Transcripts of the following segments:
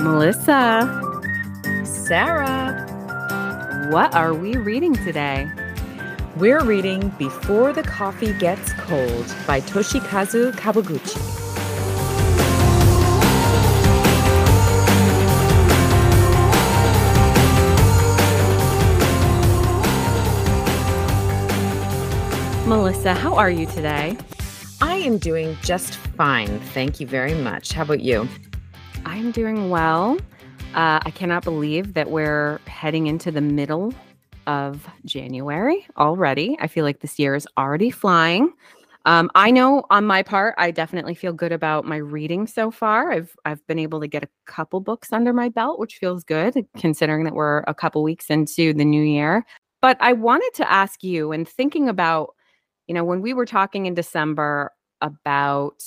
Melissa, Sarah. what are we reading today? We're reading Before the Coffee Gets Cold by Toshikazu Kawaguchi. Melissa, how are you today? I am doing just fine. Thank you very much. How about you? I'm doing well. Uh, I cannot believe that we're heading into the middle of January already. I feel like this year is already flying. Um, I know on my part, I definitely feel good about my reading so far. I've I've been able to get a couple books under my belt, which feels good considering that we're a couple weeks into the new year. But I wanted to ask you, and thinking about, you know, when we were talking in December about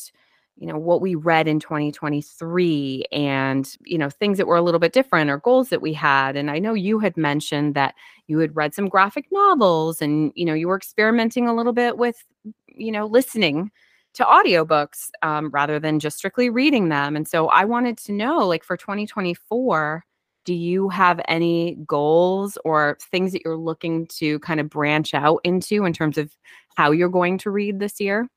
you know what we read in 2023 and you know things that were a little bit different or goals that we had. And i know you had mentioned that you had read some graphic novels and you know you were experimenting a little bit with you know listening to audiobooks um, rather than just strictly reading them. And so i wanted to know like for 2024 do you have any goals or things that you're looking to kind of branch out into in terms of how you're going to read this year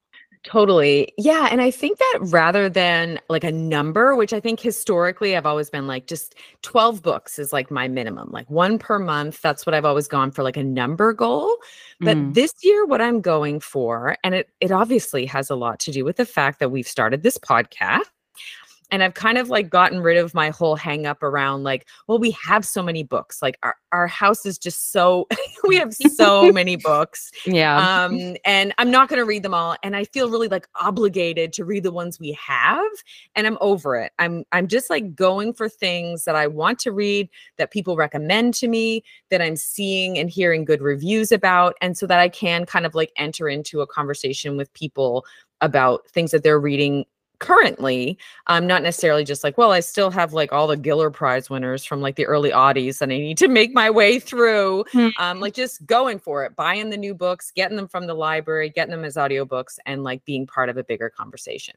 Totally. Yeah. And I think that rather than like a number, which I think historically I've always been like just 12 books is like my minimum, like one per month. That's what I've always gone for, like a number goal. But Mm. this year, what I'm going for, and it, it obviously has a lot to do with the fact that we've started this podcast. And I've kind of like gotten rid of my whole hang up around like, well, we have so many books. Like our, our house is just so, we have so many books yeah um and i'm not going to read them all and i feel really like obligated to read the ones we have and i'm over it i'm i'm just like going for things that i want to read that people recommend to me that i'm seeing and hearing good reviews about and so that i can kind of like enter into a conversation with people about things that they're reading currently i'm not necessarily just like well i still have like all the giller prize winners from like the early oddies and i need to make my way through um like just going for it buying the new books getting them from the library getting them as audiobooks and like being part of a bigger conversation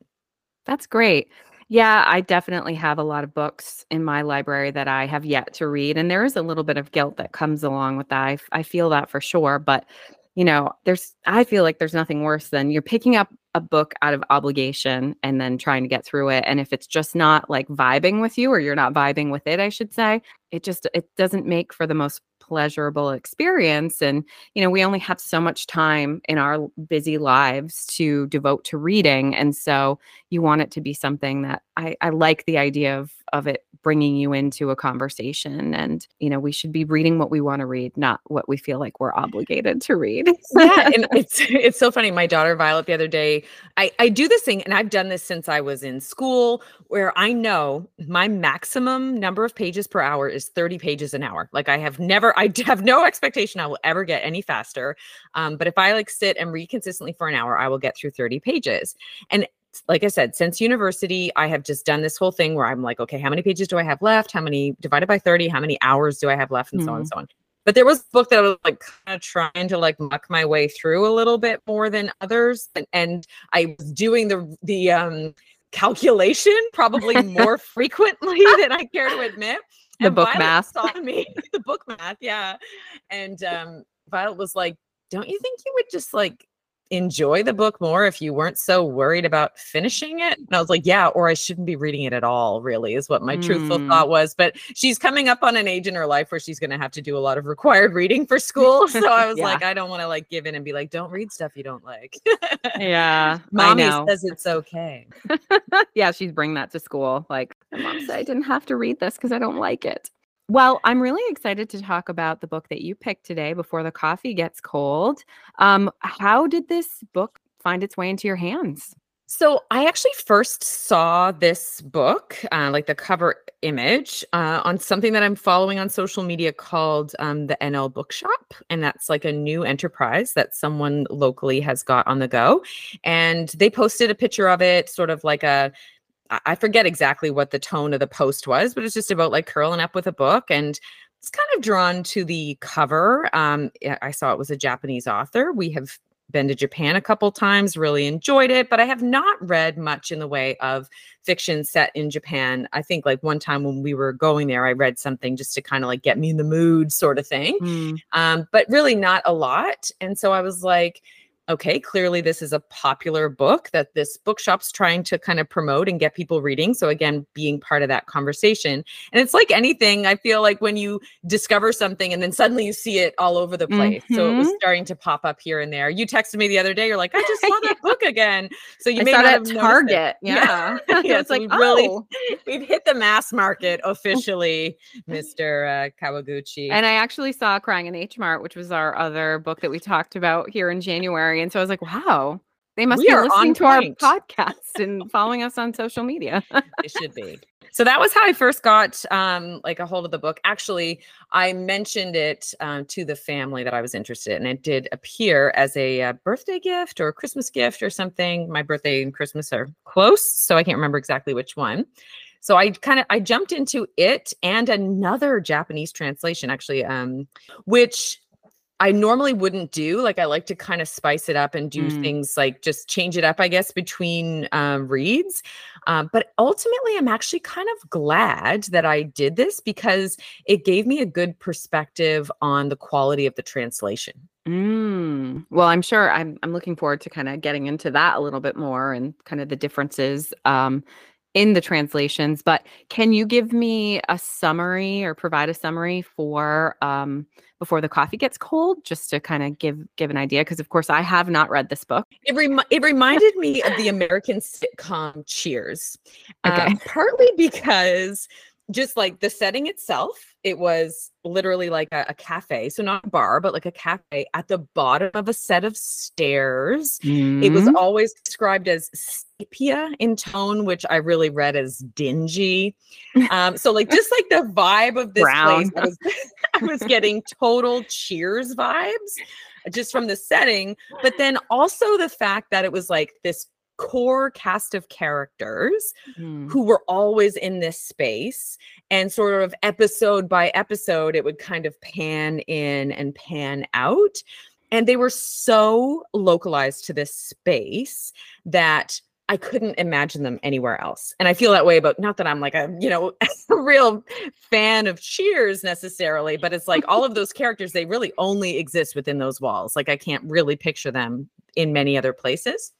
That's great. Yeah, I definitely have a lot of books in my library that I have yet to read. And there is a little bit of guilt that comes along with that. I, I feel that for sure. But, you know, there's, I feel like there's nothing worse than you're picking up a book out of obligation and then trying to get through it. And if it's just not like vibing with you or you're not vibing with it, I should say, it just, it doesn't make for the most pleasurable experience. And, you know, we only have so much time in our busy lives to devote to reading. And so, you want it to be something that I, I like the idea of of it bringing you into a conversation and you know we should be reading what we want to read not what we feel like we're obligated to read yeah and it's it's so funny my daughter violet the other day i i do this thing and i've done this since i was in school where i know my maximum number of pages per hour is 30 pages an hour like i have never i have no expectation i will ever get any faster um, but if i like sit and read consistently for an hour i will get through 30 pages and like I said, since university, I have just done this whole thing where I'm like, okay, how many pages do I have left? How many divided by 30? How many hours do I have left? And so on and so on. But there was a book that I was like kind of trying to like muck my way through a little bit more than others. And, and I was doing the the um calculation probably more frequently than I care to admit. The book Violet math. saw me, the book math, yeah. And um Violet was like, Don't you think you would just like enjoy the book more if you weren't so worried about finishing it? And I was like, yeah, or I shouldn't be reading it at all, really, is what my truthful Mm. thought was. But she's coming up on an age in her life where she's going to have to do a lot of required reading for school. So I was Yeah. like, I don't want to like give in and be like, don't read stuff you don't like. yeah Mommy says it's okay. yeah she's bringing that to school like "My mom said i didn't have to read this because i don't like it well i'm really excited to talk about the book that you picked today before the coffee gets cold um how did this book find its way into your hands So I actually first saw this book, uh, like the cover image, uh, on something that I'm following on social media called um, the NL Bookshop, and that's like a new enterprise that someone locally has got on the go. And they posted a picture of it, sort of like a I forget exactly what the tone of the post was, but it's just about like curling up with a book and it's kind of drawn to the cover. Um, I saw it was a Japanese author. We have been to Japan a couple times, really enjoyed it, but I have not read much in the way of fiction set in Japan. I think like one time when we were going there, I read something just to kind of like get me in the mood, sort of thing. Mm. Um, but really not a lot. And so I was like, okay, clearly this is a popular book that this bookshop's trying to kind of promote and get people reading. So again, being part of that conversation. And it's like anything, I feel like when you discover something and then suddenly you see it all over the place. So it was Mhm. starting to pop up here and there. You texted me the other day, you're like, I just saw that book again. So you I may saw not it have. Target. Yeah. Yeah. Yeah, it's so like, we really- oh. We've hit the mass market officially, Mr. Uh, Kawaguchi. And I actually saw Crying in H Mart, which was our other book that we talked about here in January. And so I was like, wow, they must We be listening to our podcast and following us on social media. it should be. So that was how I first got um, like a hold of the book. Actually, I mentioned it um, to the family that I was interested in. It did appear as a uh, birthday gift or a Christmas gift or something. My birthday and Christmas are close, so I can't remember exactly which one. So I kind of I jumped into it and another Japanese translation actually, um, which I normally wouldn't do. Like I like to kind of spice it up and do Mm. things like just change it up, I guess, between um, reads. Um, but ultimately, I'm actually kind of glad that I did this because it gave me a good perspective on the quality of the translation. Mm. Well, I'm sure I'm I'm looking forward to kind of getting into that a little bit more and kind of the differences um in the translations. But can you give me a summary or provide a summary for um before the coffee gets cold, just to kind of give give an idea? Because of course I have not read this book. It, remi- it reminded me of the American sitcom Cheers, uh, Okay. partly because just like the setting itself, it was literally like a, a cafe. So, not a bar, but like a cafe at the bottom of a set of stairs. It was Mm. always described as sepia in tone, which I really read as dingy. Um, so like just like the vibe of this Brown. place, I was, I was getting total cheers vibes just from the setting, but then also the fact that it was like this core cast of characters Mm. who were always in this space and sort of episode by episode it would kind of pan in and pan out and they were so localized to this space that I couldn't imagine them anywhere else. And I feel that way about not that I'm like a, you know, a real fan of Cheers necessarily, but it's like all of those characters, they really only exist within those walls. Like I can't really picture them in many other places.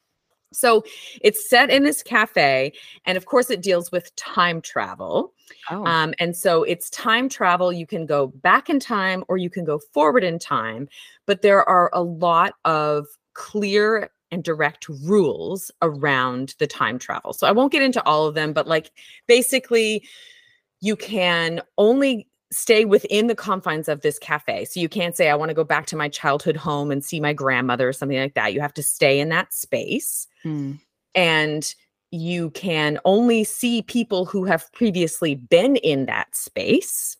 So it's set in this cafe. And of course, it deals with time travel. Oh. Um, and so it's time travel. You can go back in time or you can go forward in time, but there are a lot of clear and direct rules around the time travel. So I won't get into all of them, but like basically, you can only stay within the confines of this cafe. So you can't say, I want to go back to my childhood home and see my grandmother or something like that. You have to stay in that space Mm. and you can only see people who have previously been in that space.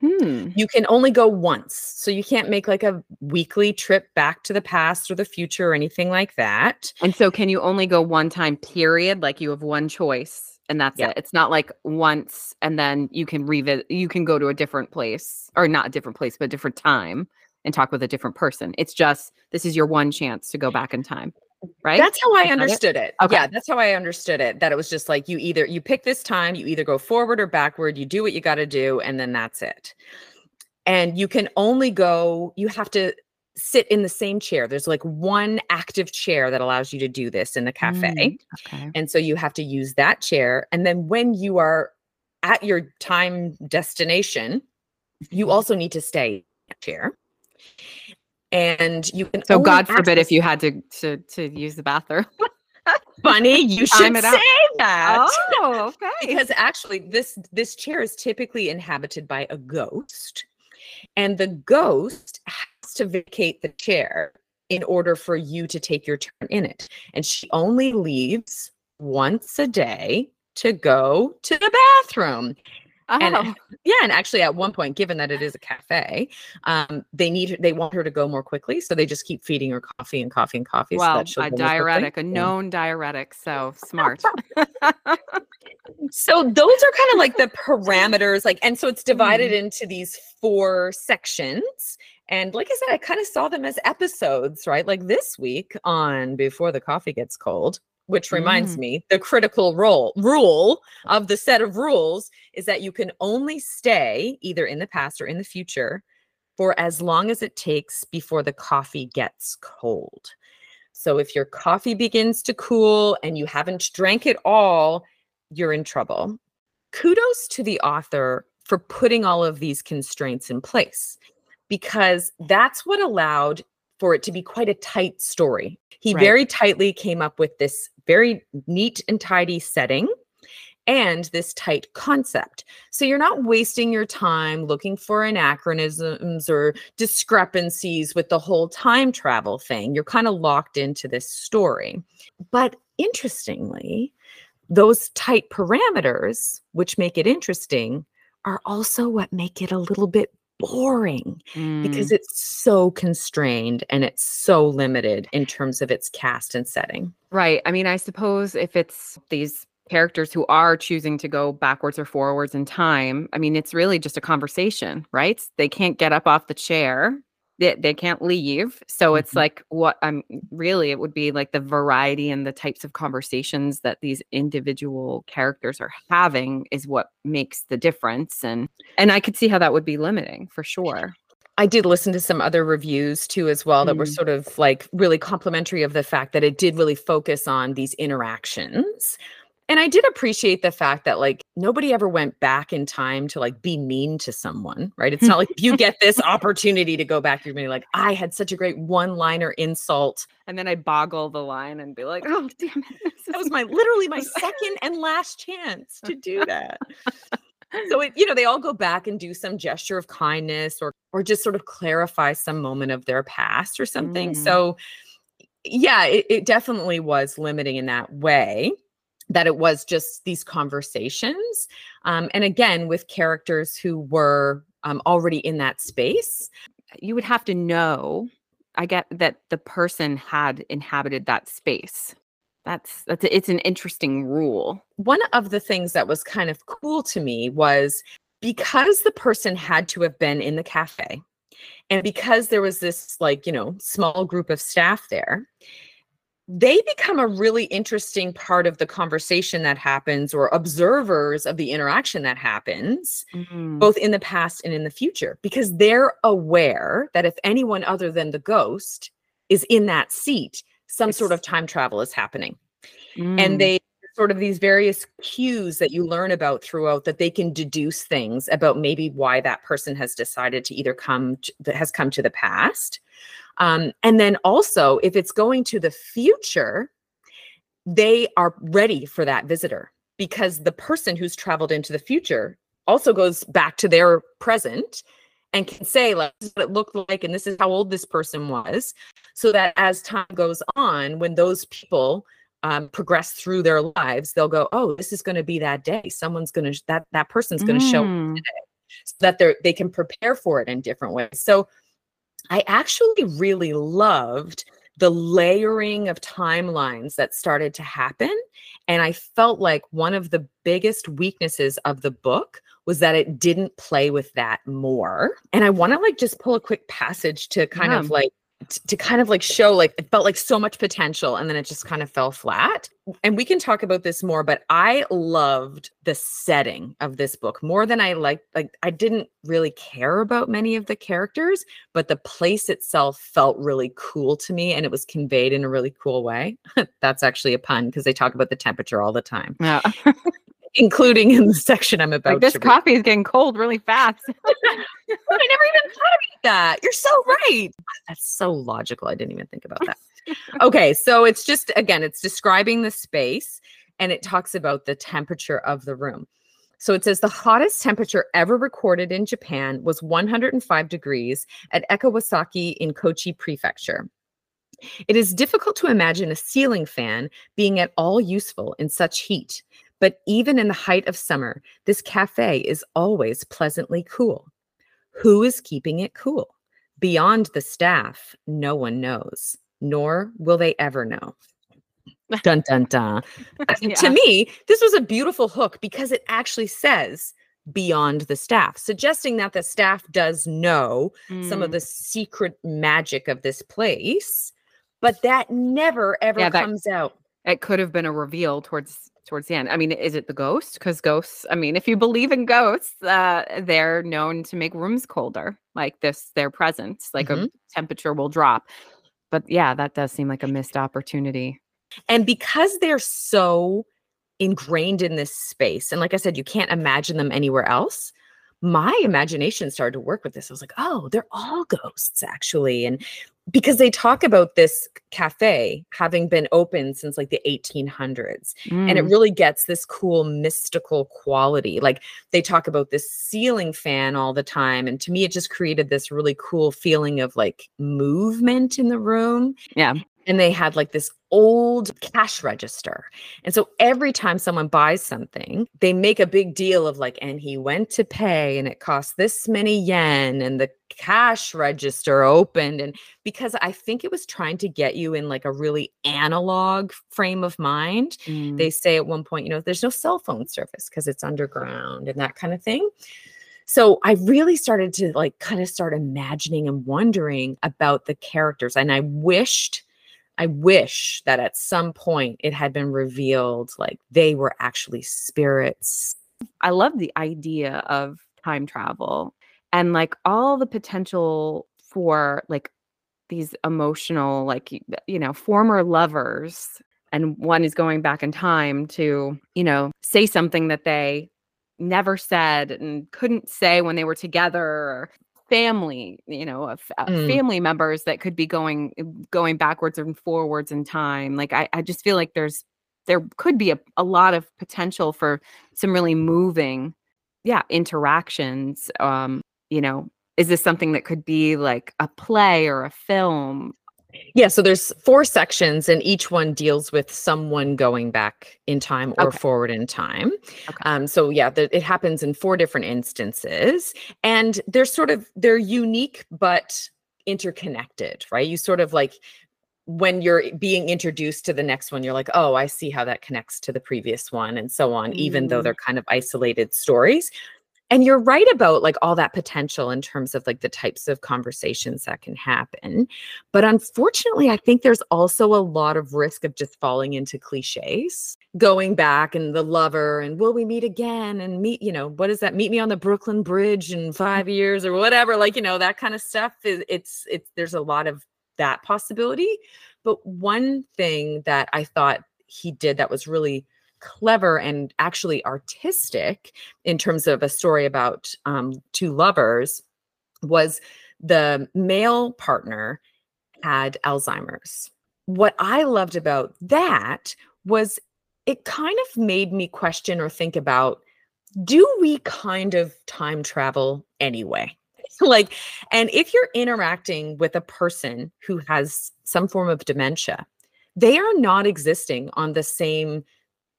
Hmm. You can only go once. So you can't make like a weekly trip back to the past or the future or anything like that. And so can you only go one time period? Like you have one choice and that's Yeah. it. It's not like once and then you can revisit you can go to a different place or not a different place, but a different time and talk with a different person. It's just this is your one chance to go back in time. Right? That's how I Is that it? understood it. Okay. Yeah, that's how I understood it. That it was just like you either you pick this time, you either go forward or backward, you do what you got to do, and then that's it. And you can only go, you have to sit in the same chair. There's like one active chair that allows you to do this in the cafe. Mm, okay. And so you have to use that chair. And then when you are at your time destination, you Mm-hmm. also need to stay in that chair. And you can So God forbid if you had to to to use the bathroom. funny, you should it out. say that. oh, okay. because actually this this chair is typically inhabited by a ghost and the ghost has to vacate the chair in order for you to take your turn in it and she only leaves once a day to go to the bathroom and- oh, yeah and actually at one point given that it is a cafe um they need they want her to go more quickly so they just keep feeding her coffee and coffee and coffee so well, that a go more quickly. diuretic, a known diuretic. So smart. So those are kind of like the parameters, like, and so it's divided into these four sections. And like I said, I kind of saw them as episodes, right? Like this week on Before the Coffee Gets Cold, which reminds Mm. me the critical role rule of the set of rules is that you can only stay either in the past or in the future for as long as it takes before the coffee gets cold. So if your coffee begins to cool and you haven't drank it all, you're in trouble. Kudos to the author for putting all of these constraints in place because that's what allowed for it to be quite a tight story. He Right. very tightly came up with this very neat and tidy setting and this tight concept. So you're not wasting your time looking for anachronisms or discrepancies with the whole time travel thing. You're kind of locked into this story. But interestingly, those tight parameters, which make it interesting, are also what make it a little bit boring Mm. because it's so constrained and it's so limited in terms of its cast and setting. Right. I mean, I suppose if it's these characters who are choosing to go backwards or forwards in time, I mean, it's really just a conversation, right? They can't get up off the chair. They, they can't leave. So it's Mhm. like what I'm really, it would be like the variety and the types of conversations that these individual characters are having is what makes the difference. And and I could see how that would be limiting for sure. I did listen to some other reviews too, as well, that were Mm. sort of like really complimentary of the fact that it did really focus on these interactions. And I did appreciate the fact that like nobody ever went back in time to like be mean to someone, right? It's not like you get this opportunity to go back, you're gonna be like, I had such a great one-liner insult. And then I'd boggle the line and be like, oh damn it. That was my literally my second and last chance to do that. so it, you know, they all go back and do some gesture of kindness or or just sort of clarify some moment of their past or something. Mm. So yeah, it, it definitely was limiting in that way. That it was just these conversations. Um, and again, with characters who were um, already in that space. you would have to know i get that the person had inhabited that space that's that's it's an interesting rule one of the things that was kind of cool to me was because the person had to have been in the cafe and because there was this like you know small group of staff there they become a really interesting part of the conversation that happens or observers of the interaction that happens both in the past and in the future because they're aware that if anyone other than the ghost is in that seat some sort of time travel is happening. Mm. and they sort of these various cues that you learn about throughout that they can deduce things about maybe why that person has decided to either come that has come to the past. Um, and then also if it's going to the future they are ready for that visitor because the person who's traveled into the future also goes back to their present and can say like this is what it looked like and this is how old this person was. So that as time goes on when those people um, progress through their lives they'll go oh this is going to be that day. Someone's going to that that person's going to show up Mm. so that they're they can prepare for it in different ways. So i actually really loved the layering of timelines that started to happen and i felt like one of the biggest weaknesses of the book was that it didn't play with that more and i want to like just pull a quick passage to kind of like to kind of like show like it felt like so much potential and then it just kind of fell flat. And we can talk about this more but i loved the setting of this book more than i liked like i didn't really care about many of the characters but the place itself felt really cool to me and it was conveyed in a really cool way. That's actually a pun because they talk about the temperature all the time. Yeah. including in the section i'm about like this coffee is getting cold really fast I never even thought about that. You're so right. That's so logical. I didn't even think about that. okay, so it's just again, it's describing the space and it talks about the temperature of the room. So it says the hottest temperature ever recorded in Japan was 105 degrees at Ekawasaki in Kochi Prefecture. It is difficult to imagine a ceiling fan being at all useful in such heat, but even in the height of summer, this cafe is always pleasantly cool. Who is keeping it cool? Beyond the staff, no one knows, nor will they ever know. Dun dun dun. Yeah. To me, this was a beautiful hook because it actually says beyond the staff, suggesting that the staff does know some of Mm. the secret magic of this place, but that never ever Yeah, that comes out. it could have been a reveal towards towards the end. I mean, is it the ghost? Because ghosts, I mean, if you believe in ghosts, uh, they're known to make rooms colder. Like this, their presence, like Mhm. a temperature will drop. But yeah, that does seem like a missed opportunity. And because they're so ingrained in this space, and like I said, you can't imagine them anywhere else. My imagination started to work with this. I was like, oh, they're all ghosts, actually. And because they talk about this cafe having been open since like the 1800s, and it Mm. really gets this cool mystical quality. Like they talk about this ceiling fan all the time. And to me, it just created this really cool feeling of like movement in the room Yeah. And they had like this old cash register. And so every time someone buys something, they make a big deal of like, and he went to pay and it cost this many yen and the cash register opened. And because I think it was trying to get you in like a really analog frame of mind, Mm. they say at one point, you know, there's no cell phone service because it's underground and that kind of thing. So I really started to like kind of start imagining and wondering about the characters. And I wished, I wish that at some point it had been revealed like they were actually spirits. I love the idea of time travel and like all the potential for like these emotional, like, you know, former lovers. And one is going back in time to, you know, say something that they never said and couldn't say when they were together or family you know of uh, Mm. family members that could be going going backwards and forwards in time like i, I just feel like there's there could be a, a lot of potential for some really moving yeah interactions um you know is this something that could be like a play or a film Yeah, so there's four sections and each one deals with someone going back in time or Okay. forward in time. Okay. Um, so yeah, the, it happens in four different instances, and they're sort of they're unique but interconnected, right? You sort of like when you're being introduced to the next one, you're like, oh, I see how that connects to the previous one, and so on, even though Mm. they're kind of isolated stories. And you're right about like all that potential in terms of like the types of conversations that can happen. But unfortunately, I think there's also a lot of risk of just falling into cliches, going back and the lover and will we meet again and meet, you know, what is that? Meet me on the Brooklyn Bridge in five years or whatever. Like, you know, that kind of stuff is it's it's there's a lot of that possibility. But one thing that I thought he did that was really clever and actually artistic in terms of a story about um, two lovers was the male partner had Alzheimer's. What I loved about that was it kind of made me question or think about do we kind of time travel anyway? like, and if you're interacting with a person who has some form of dementia, they are not existing on the same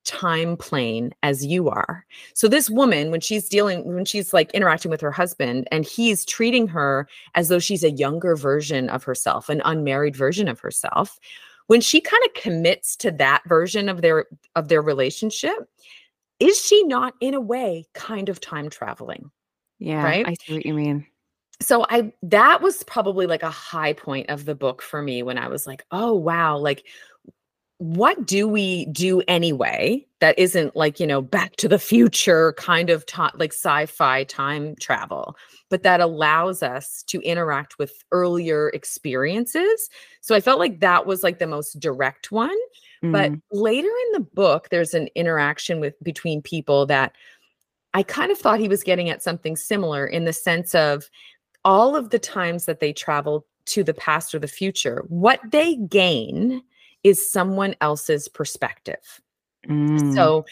time plane as you are. So this woman when she's dealing when she's like interacting with her husband and he's treating her as though she's a younger version of herself, an unmarried version of herself, when she kind of commits to that version of their of their relationship, is she not in a way kind of time traveling? yeah Right? i see what you mean so i that was probably like a high point of the book for me when i was like oh wow like what do we do anyway that isn't like you know back to the future kind of time like sci-fi time travel but that allows us to interact with earlier experiences so i felt like that was like the most direct one but Mm. later in the book there's an interaction with between people that i kind of thought he was getting at something similar in the sense of all of the times that they travel to the past or the future what they gain is someone else's perspective. Mm. so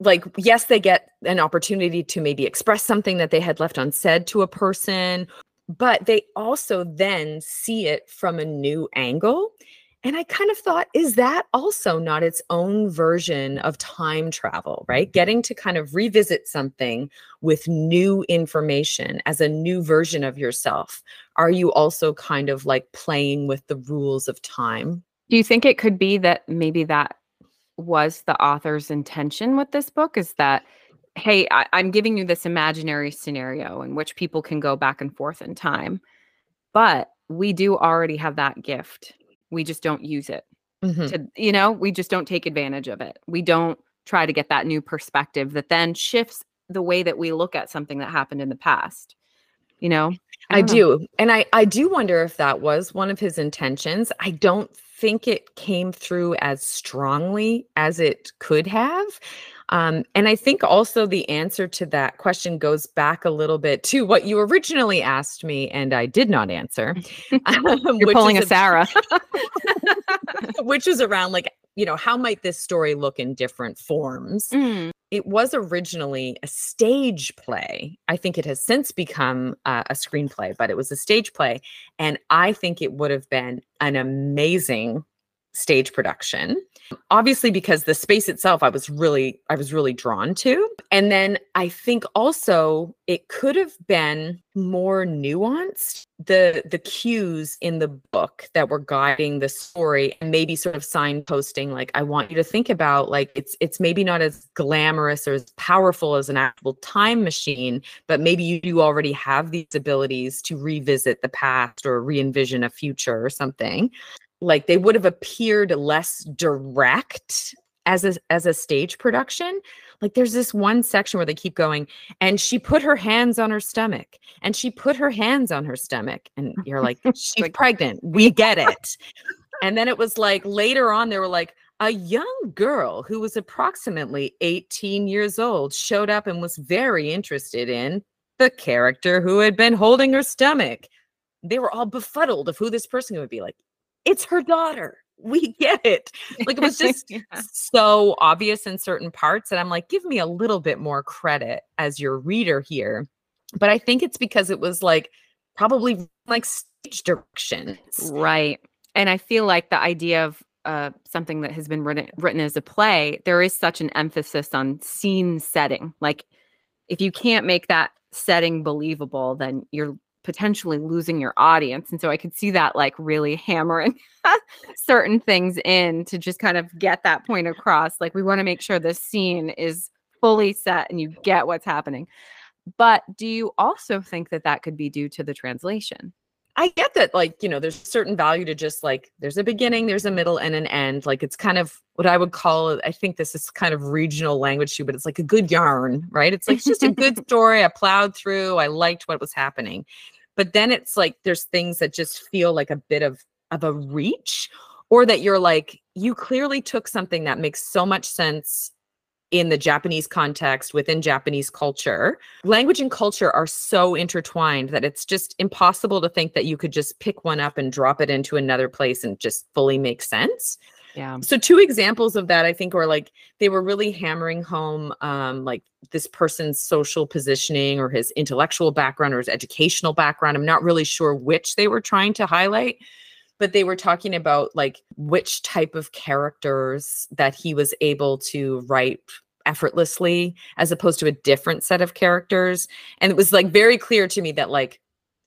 like yes they get an opportunity to maybe express something that they had left unsaid to a person but they also then see it from a new angle. And i kind of thought is that also not its own version of time travel right? Getting to kind of revisit something with new information as a new version of yourself. Are you also kind of like playing with the rules of time Do you think it could be that maybe that was the author's intention with this book is that hey, I, I'm giving you this imaginary scenario in which people can go back and forth in time. But we do already have that gift. We just don't use it. Mhm. To you know, we just don't take advantage of it. We don't try to get that new perspective that then shifts the way that we look at something that happened in the past. You know? I know. do. And I I do wonder if that was one of his intentions. I don't think it came through as strongly as it could have. Um, and I think also the answer to that question goes back a little bit to what you originally asked me, and I did not answer. um, You're which pulling a Sarah. which is around like, you know, how might this story look in different forms? Mm, It was originally a stage play. I think it has since become uh, a screenplay, but it was a stage play. And I think it would have been an amazing stage production. Obviously because the space itself i was really i was really drawn to. And then i think also it could have been more nuanced the the cues in the book that were guiding the story and maybe sort of signposting like i want you to think about like it's it's maybe not as glamorous or as powerful as an actual time machine but maybe you do already have these abilities to revisit the past or re-envision a future or something like they would have appeared less direct as a as a stage production. Like there's this one section where they keep going and she put her hands on her stomach and she put her hands on her stomach and you're like she's Like- pregnant. We get it. And then it was like later on they were like a young girl who was approximately 18 years old showed up and was very interested in the character who had been holding her stomach. They were all befuddled of who this person would be like it's her daughter. We get it. Like it was just Yeah. so obvious in certain parts. And I'm like, give me a little bit more credit as your reader here. But I think it's because it was like probably like stage directions. Right. And I feel like the idea of uh, something that has been written written as a play, there is such an emphasis on scene setting. Like, if you can't make that setting believable, then you're potentially losing your audience. And so I could see that like really hammering certain things in to just kind of get that point across. Like, we want to make sure this scene is fully set and you get what's happening. But do you also think that that could be due to the translation? I get that, like, you know, there's certain value to just like there's a beginning, there's a middle, and an end. Like, it's kind of what I would call I think this is kind of regional language too, but it's like a good yarn, right? It's like it's just a good story. I plowed through, I liked what was happening. But then it's like there's things that just feel like a bit of of a reach, or that you're like, you clearly took something that makes so much sense in the Japanese context within Japanese culture. Language and culture are so intertwined that it's just impossible to think that you could just pick one up and drop it into another place and just fully make sense. Yeah. So two examples of that I think were like they were really hammering home um like this person's social positioning or his intellectual background or his educational background. I'm not really sure which they were trying to highlight, but they were talking about like which type of characters that he was able to write effortlessly as opposed to a different set of characters. And it was like very clear to me that like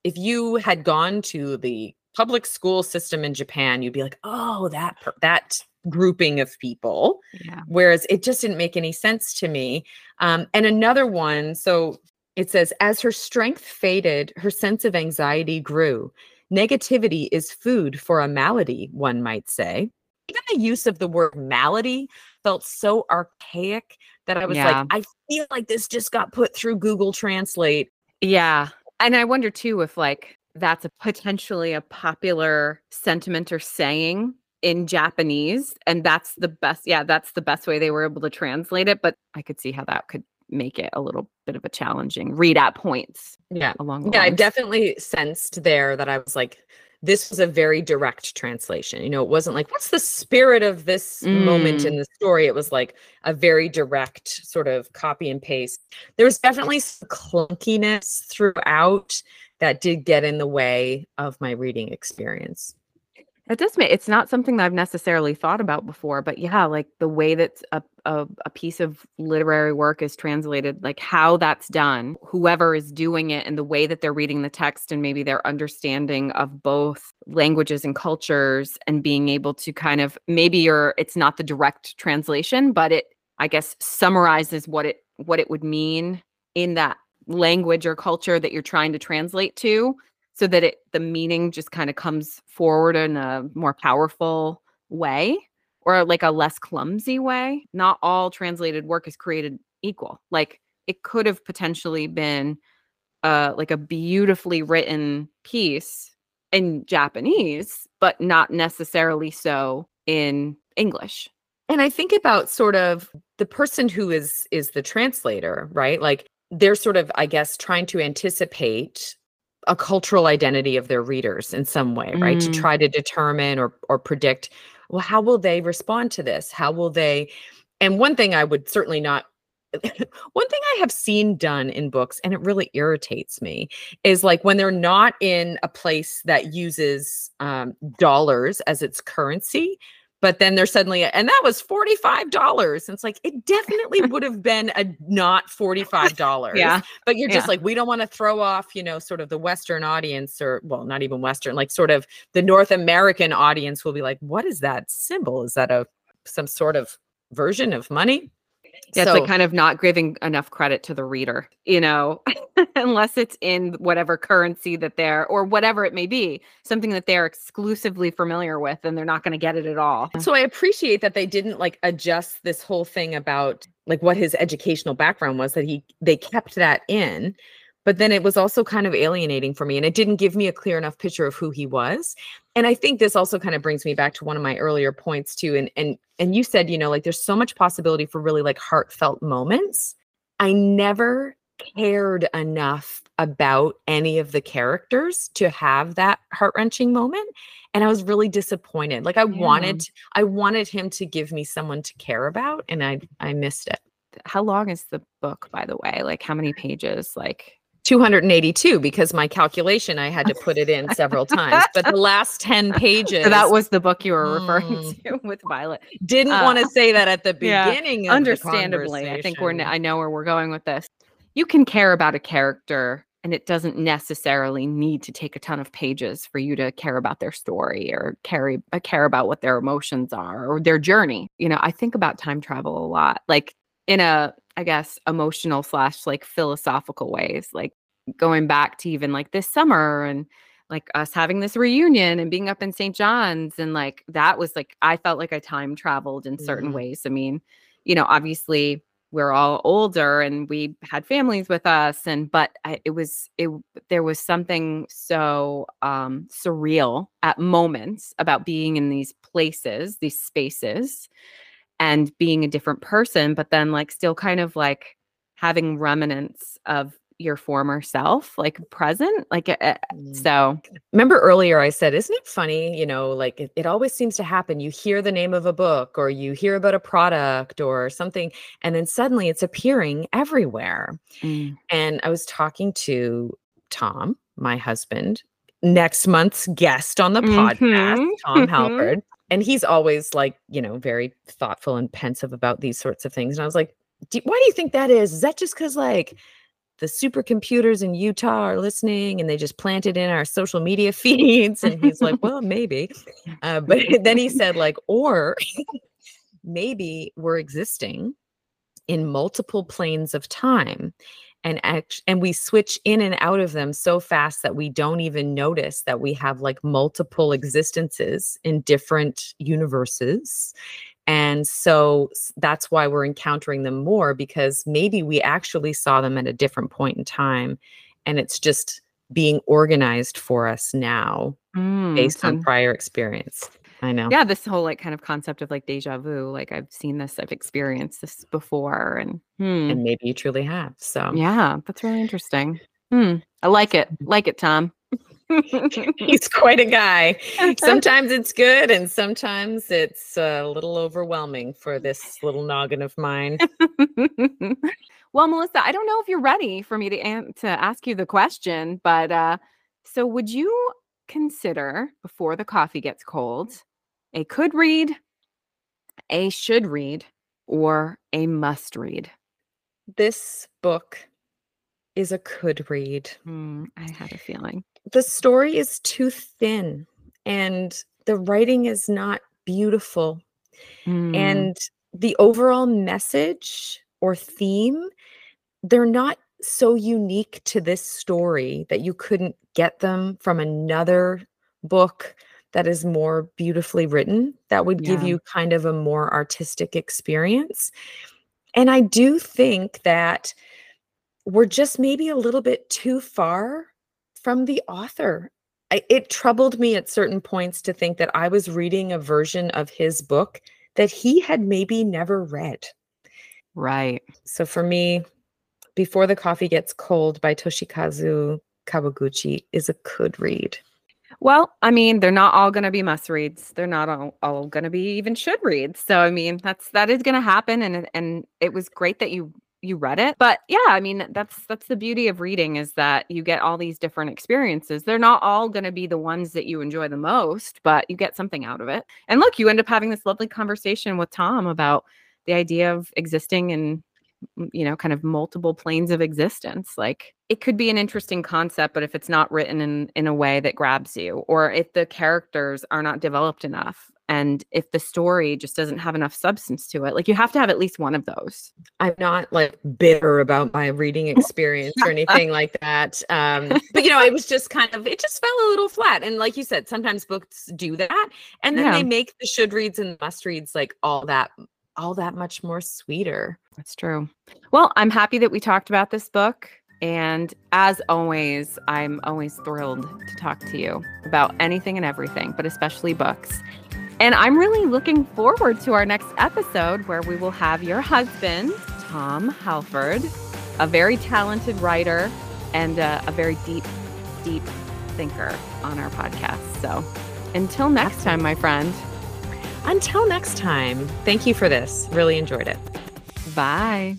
if you had gone to the public school system in Japan, you'd be like, "Oh, that per- that grouping of people." Yeah. Whereas it just didn't make any sense to me. Um, and another one, so it says, as her strength faded, her sense of anxiety grew. Negativity is food for a malady, one might say. Even the use of the word malady felt so archaic that I was Yeah. like, I feel like this just got put through Google Translate. Yeah. And I wonder too if like that's a potentially a popular sentiment or saying in Japanese and that's the best yeah, that's the best way they were able to translate it, but I could see how that could make it a little bit of a challenging read at points Yeah. along the Yeah, I definitely sensed there that I was like, this was a very direct translation. You know, it wasn't like, what's the spirit of this moment Mm. in the story? It was like a very direct sort of copy and paste. There was definitely some clunkiness throughout that did get in the way of my reading experience. It does make it's not something that I've necessarily thought about before, but yeah, like the way that a, a a piece of literary work is translated, like how that's done, whoever is doing it, and the way that they're reading the text, and maybe their understanding of both languages and cultures, and being able to kind of maybe you're it's not the direct translation, but it I guess summarizes what it what it would mean in that language or culture that you're trying to translate to so that it the meaning just kind of comes forward in a more powerful way or like a less clumsy way. Not all translated work is created equal. Like it could have potentially been uh like a beautifully written piece in Japanese, but not necessarily so in English. And I think about sort of the person who is is the translator, right? Like they're sort of I guess trying to anticipate a cultural identity of their readers in some way, right? Mm. To try to determine or or predict well how will they respond to this? How will they and one thing I would certainly not one thing I have seen done in books, and it really irritates me, is like when they're not in a place that uses um, dollars as its currency, but then they're suddenly, and that was $45. And it's like, it definitely would have been a not $45. Yeah. But you're just Yeah. like, we don't want to throw off, you know, sort of the Western audience, or well, not even Western, like sort of the North American audience will be like, what is that symbol? Is that a some sort of version of money? Yeah, it's So- like kind of not giving enough credit to the reader, you know, unless it's in whatever currency that they're or whatever it may be, something that they're exclusively familiar with and they're not going to get it at all. So I appreciate that they didn't like adjust this whole thing about like what his educational background was that he they kept that in but then it was also kind of alienating for me and it didn't give me a clear enough picture of who he was and i think this also kind of brings me back to one of my earlier points too and and and you said you know like there's so much possibility for really like heartfelt moments i never cared enough about any of the characters to have that heart-wrenching moment and i was really disappointed like i Yeah. wanted i wanted him to give me someone to care about and i i missed it How long is the book, by the way? Like how many pages? Like 282 because my calculation I had to put it in several times. But the last 10 pages so that was the book you were referring Mm. to with Violet. didn't uh, want to say that at the yeah, beginning. of the Understandably, I think we're. I know where we're going with this. You can care about a character and it doesn't necessarily need to take a ton of pages for you to care about their story or carry uh, care about what their emotions are or their journey. You know, I think about time travel a lot, like in a I guess emotional slash like philosophical ways, like going back to even like this summer and like us having this reunion and being up in St. John's and like that was like I felt like I time traveled in certain Mhm. ways. I mean, you know, obviously we're all older and we had families with us and but I, it was it there was something so um surreal at moments about being in these places, these spaces and being a different person but then like still kind of like having remnants of your former self like present like uh, so Remember earlier I said, isn't it funny? You know, like it, it always seems to happen. You hear the name of a book or you hear about a product or something, and then suddenly it's appearing everywhere. mm, And I was talking to Tom, my husband, next month's guest on the podcast, Mhm, Tom mhm. Halford. And he's always like, you know, very thoughtful and pensive about these sorts of things. And I was like, "Do- why do you think that is? Is that just because like the supercomputers in Utah are listening and they just planted in our social media feeds? And he's like, well, maybe. Uh, but then he said, like, or maybe we're existing in multiple planes of time and act- and we switch in and out of them so fast that we don't even notice that we have like multiple existences in different universes. And so that's why we're encountering them more because maybe we actually saw them at a different point in time and it's just being organized for us now mm, based on prior experience i know. Yeah this whole like kind of concept of like deja vu like i've seen this i've experienced this before and hmm, and maybe you truly have so. Yeah that's really interesting. Hmm, i like it like it tom. He's quite a guy. Sometimes it's good, and sometimes it's a little overwhelming for this little noggin of mine. well, Melissa, I don't know if you're ready for me to an- to ask you the question, but uh, so would you consider before the coffee gets cold a could read, a should read, or a must read? This book is a could read. Hmm, I had a feeling. The story is too thin, and the writing is not beautiful. Hmm, And the overall message or theme, they're not so unique to this story that you couldn't get them from another book that is more beautifully written that would give you kind of a more artistic experience. And I do think that we're just maybe a little bit too far from the author. I, it troubled me at certain points to think that I was reading a version of his book that he had maybe never read. Right. So for me, Before the Coffee Gets Cold by Toshikazu Kawaguchi is a good read. Well, I mean, they're not all going to be must reads. They're not all, all going to be even should reads. So, I mean, that's that is going to happen, and and it was great that you you read it. But yeah, I mean, that's that's the beauty of reading is that you get all these different experiences. They're not all going to be the ones that you enjoy the most, but you get something out of it. And look, you end up having this lovely conversation with Tom about the idea of existing in m- you know kind of multiple planes of existence like it could be an interesting concept but if it's not written in in a way that grabs you or if the characters are not developed enough and if the story just doesn't have enough substance to it like you have to have at least one of those I'm not like bitter about my reading experience or anything like that. Um, but you know, it was just kind of it just fell a little flat. And like you said, sometimes books do that, and then Yeah. they make the should reads and must reads like all that all that much more sweeter. That's true. Well, I'm happy that we talked about this book. And as always, I'm always thrilled to talk to you about anything and everything, but especially books. And I'm really looking forward to our next episode where we will have your husband, Tom Halford, a very talented writer and uh, a very deep, deep thinker on our podcast. So until next time, my friend, Until next time, thank you for this. Really enjoyed it. bye.